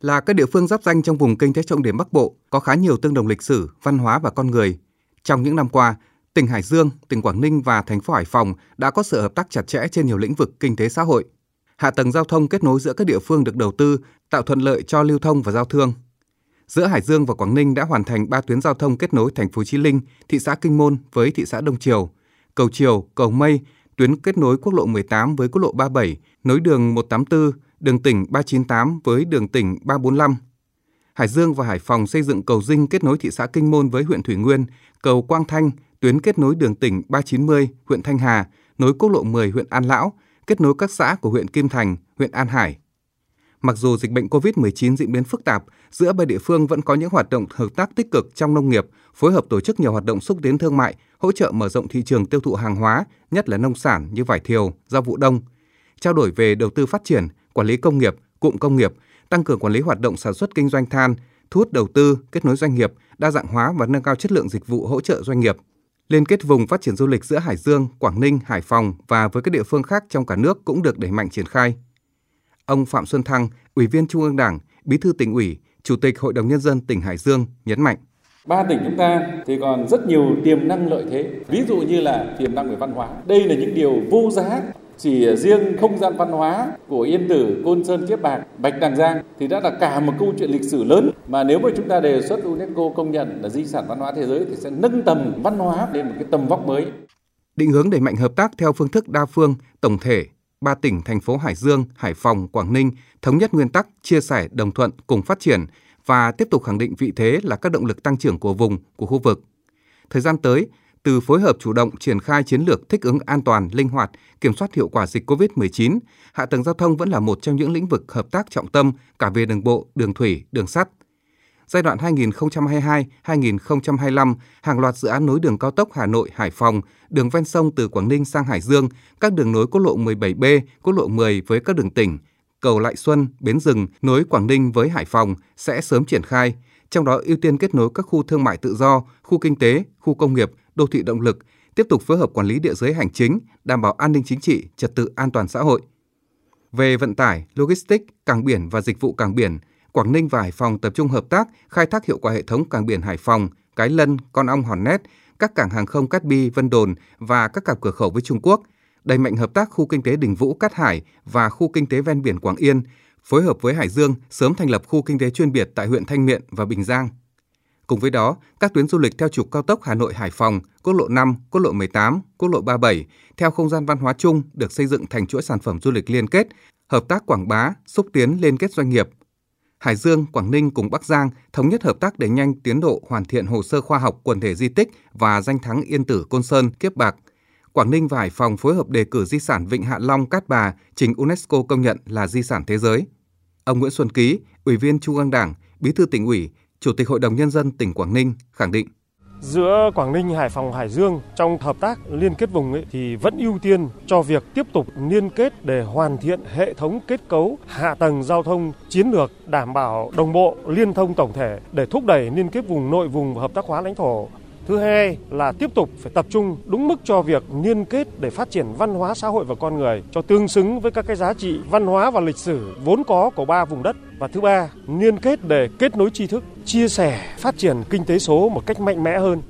Là các địa phương giáp danh trong vùng kinh tế trọng điểm Bắc Bộ, có khá nhiều tương đồng lịch sử, văn hóa và con người. Trong những năm qua, tỉnh Hải Dương, tỉnh Quảng Ninh và thành phố Hải Phòng đã có sự hợp tác chặt chẽ trên nhiều lĩnh vực kinh tế xã hội. Hạ tầng giao thông kết nối giữa các địa phương được đầu tư, tạo thuận lợi cho lưu thông và giao thương. Giữa Hải Dương và Quảng Ninh đã hoàn thành 3 tuyến giao thông kết nối thành phố Chí Linh, thị xã Kinh Môn với thị xã Đông Triều, cầu Triều, cầu Mây, tuyến kết nối quốc lộ 18 với quốc lộ 37, nối đường 184, đường tỉnh 398 với đường tỉnh 345. Hải Dương và Hải Phòng xây dựng cầu Dinh kết nối thị xã Kinh Môn với huyện Thủy Nguyên, cầu Quang Thanh, tuyến kết nối đường tỉnh 390, huyện Thanh Hà, nối quốc lộ 10 huyện An Lão, kết nối các xã của huyện Kim Thành, huyện An Hải. Mặc dù dịch bệnh COVID-19 diễn biến phức tạp, giữa ba địa phương vẫn có những hoạt động hợp tác tích cực trong nông nghiệp, phối hợp tổ chức nhiều hoạt động xúc tiến thương mại, hỗ trợ mở rộng thị trường tiêu thụ hàng hóa, nhất là nông sản như vải thiều, rau vụ đông, trao đổi về đầu tư phát triển, quản lý công nghiệp, cụm công nghiệp, tăng cường quản lý hoạt động sản xuất kinh doanh than, thu hút đầu tư, kết nối doanh nghiệp, đa dạng hóa và nâng cao chất lượng dịch vụ hỗ trợ doanh nghiệp. Liên kết vùng phát triển du lịch giữa Hải Dương, Quảng Ninh, Hải Phòng và với các địa phương khác trong cả nước cũng được đẩy mạnh triển khai. Ông Phạm Xuân Thăng, Ủy viên Trung ương Đảng, Bí thư tỉnh ủy, Chủ tịch Hội đồng Nhân dân tỉnh Hải Dương nhấn mạnh. Ba tỉnh chúng ta thì còn rất nhiều tiềm năng lợi thế, ví dụ như là tiềm năng về văn hóa. Đây là những điều vô giá chỉ riêng không gian văn hóa của Yên Tử, Côn Sơn, Kiếp Bạc, Bạch Đằng Giang thì đã là cả một câu chuyện lịch sử lớn mà nếu mà chúng ta đề xuất UNESCO công nhận là di sản văn hóa thế giới thì sẽ nâng tầm văn hóa lên một cái tầm vóc mới. Định hướng đẩy mạnh hợp tác theo phương thức đa phương, tổng thể, ba tỉnh thành phố Hải Dương, Hải Phòng, Quảng Ninh thống nhất nguyên tắc chia sẻ, đồng thuận cùng phát triển và tiếp tục khẳng định vị thế là các động lực tăng trưởng của vùng, của khu vực. Thời gian tới, từ phối hợp chủ động triển khai chiến lược thích ứng an toàn, linh hoạt, kiểm soát hiệu quả dịch COVID-19, hạ tầng giao thông vẫn là một trong những lĩnh vực hợp tác trọng tâm cả về đường bộ, đường thủy, đường sắt. Giai đoạn 2022-2025, hàng loạt dự án nối đường cao tốc Hà Nội – Hải Phòng, đường ven sông từ Quảng Ninh sang Hải Dương, các đường nối quốc lộ 17B, quốc lộ 10 với các đường tỉnh, cầu Lại Xuân, Bến Rừng nối Quảng Ninh với Hải Phòng sẽ sớm triển khai, trong đó ưu tiên kết nối các khu thương mại tự do, khu kinh tế, khu công nghiệp, đô thị động lực, tiếp tục phối hợp quản lý địa giới hành chính, đảm bảo an ninh chính trị, trật tự an toàn xã hội. Về vận tải, logistics, cảng biển và dịch vụ cảng biển, Quảng Ninh và Hải Phòng tập trung hợp tác khai thác hiệu quả hệ thống cảng biển Hải Phòng, Cái Lân, Con Ong Hòn Nét, các cảng hàng không Cát Bi, Vân Đồn và các cặp cửa khẩu với Trung Quốc, đẩy mạnh hợp tác khu kinh tế Đình Vũ, Cát Hải và khu kinh tế ven biển Quảng Yên, phối hợp với Hải Dương sớm thành lập khu kinh tế chuyên biệt tại huyện Thanh Miện và Bình Giang. Cùng với đó, các tuyến du lịch theo trục cao tốc Hà Nội Hải Phòng, quốc lộ 5, quốc lộ 18, quốc lộ 37 theo không gian văn hóa chung được xây dựng thành chuỗi sản phẩm du lịch liên kết, hợp tác quảng bá, xúc tiến liên kết doanh nghiệp. Hải Dương, Quảng Ninh cùng Bắc Giang thống nhất hợp tác đẩy nhanh tiến độ hoàn thiện hồ sơ khoa học quần thể di tích và danh thắng Yên Tử Côn Sơn, Kiếp Bạc. Quảng Ninh và Hải Phòng phối hợp đề cử di sản Vịnh Hạ Long Cát Bà trình UNESCO công nhận là di sản thế giới. Ông Nguyễn Xuân Ký, Ủy viên Trung ương Đảng, Bí thư tỉnh ủy, Chủ tịch Hội đồng Nhân dân tỉnh Quảng Ninh khẳng định. Giữa Quảng Ninh, Hải Phòng, Hải Dương trong hợp tác liên kết vùng ấy, thì vẫn ưu tiên cho việc tiếp tục liên kết để hoàn thiện hệ thống kết cấu hạ tầng giao thông chiến lược đảm bảo đồng bộ liên thông tổng thể để thúc đẩy liên kết vùng nội vùng và hợp tác hóa lãnh thổ. Thứ hai là tiếp tục phải tập trung đúng mức cho việc liên kết để phát triển văn hóa xã hội và con người cho tương xứng với các cái giá trị văn hóa và lịch sử vốn có của ba vùng đất. Và thứ ba, liên kết để kết nối tri thức, chia sẻ, phát triển kinh tế số một cách mạnh mẽ hơn.